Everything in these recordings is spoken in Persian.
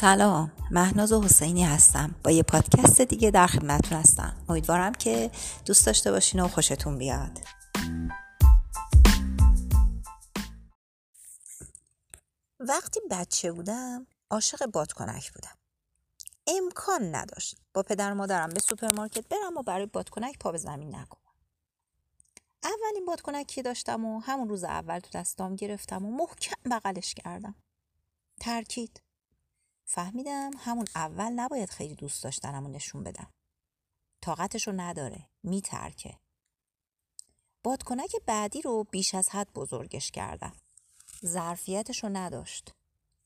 سلام. مهناز حسینی هستم. با یه پادکست دیگه در خدمتتون هستم. امیدوارم که دوست داشته باشین و خوشتون بیاد. وقتی بچه بودم عاشق بادکنک بودم. امکان نداشت با پدر مادرم به سوپرمارکت برم و برای بادکنک پا به زمین نکنم اولین بادکنکی داشتم و همون روز اول تو دستام گرفتم و محکم بغلش کردم. ترکید. فهمیدم همون اول نباید خیلی دوست داشتنم و نشون بدم. طاقتش رو نداره میترکه. بادکنک بعدی رو بیش از حد بزرگش کردم. ظرفیتش رو نداشت.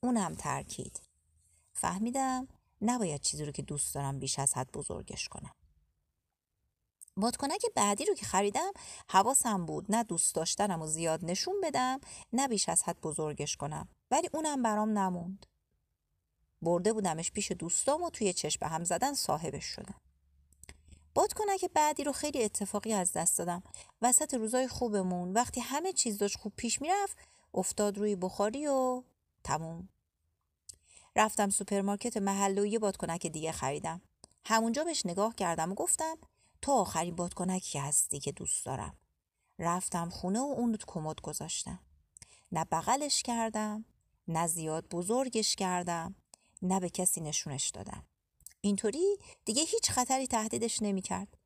اونم ترکید. فهمیدم نباید چیزی رو که دوست دارم بیش از حد بزرگش کنم. بادکنک بعدی رو که خریدم حواسم بود نه دوست داشتنم و زیاد نشون بدم نه بیش از حد بزرگش کنم. ولی اونم برام نموند. برده بودمش پیش دوستام و توی چشم هم زدن صاحبش شدم. بادکنک بعدی رو خیلی اتفاقی از دست دادم. وسط روزای خوبمون وقتی همه چیز داشت خوب پیش می‌رفت افتاد روی بخاری و تموم. رفتم سوپرمارکت محله و یه بادکنک دیگه خریدم. همونجا بهش نگاه کردم و گفتم تو آخرین بادکنکی هستی که دوست دارم؟ رفتم خونه و اون رو تو کمد گذاشتم. نه بغلش کردم نه زیاد بزرگش کردم. نه به کسی نشونش دادم اینطوری دیگه هیچ خطری تهدیدش نمی‌کرد.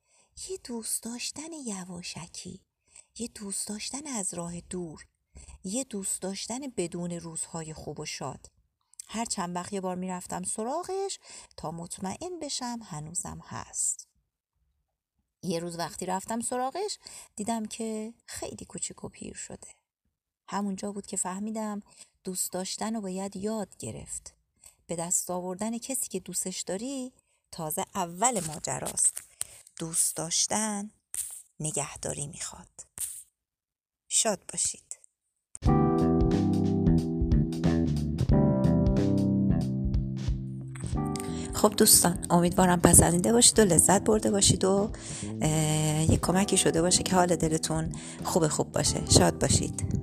یه دوست داشتن یواشکی یه دوست داشتن از راه دور یه دوست داشتن بدون روزهای خوب و شاد. هر چند وقت یه بار می‌رفتم سراغش تا مطمئن بشم هنوزم هست. یه روز وقتی رفتم سراغش دیدم که خیلی کوچیک و پیر شده. همونجا بود که فهمیدم دوست داشتن رو باید یاد گرفت. به دست آوردن کسی که دوستش داری تازه اول ماجراست. دوست داشتن نگهداری می‌خواد. شاد باشید. خب دوستان امیدوارم پسندیده باشید و لذت برده باشید و یک کمکی شده باشه که حال دلتون خوب خوب باشه. شاد باشید.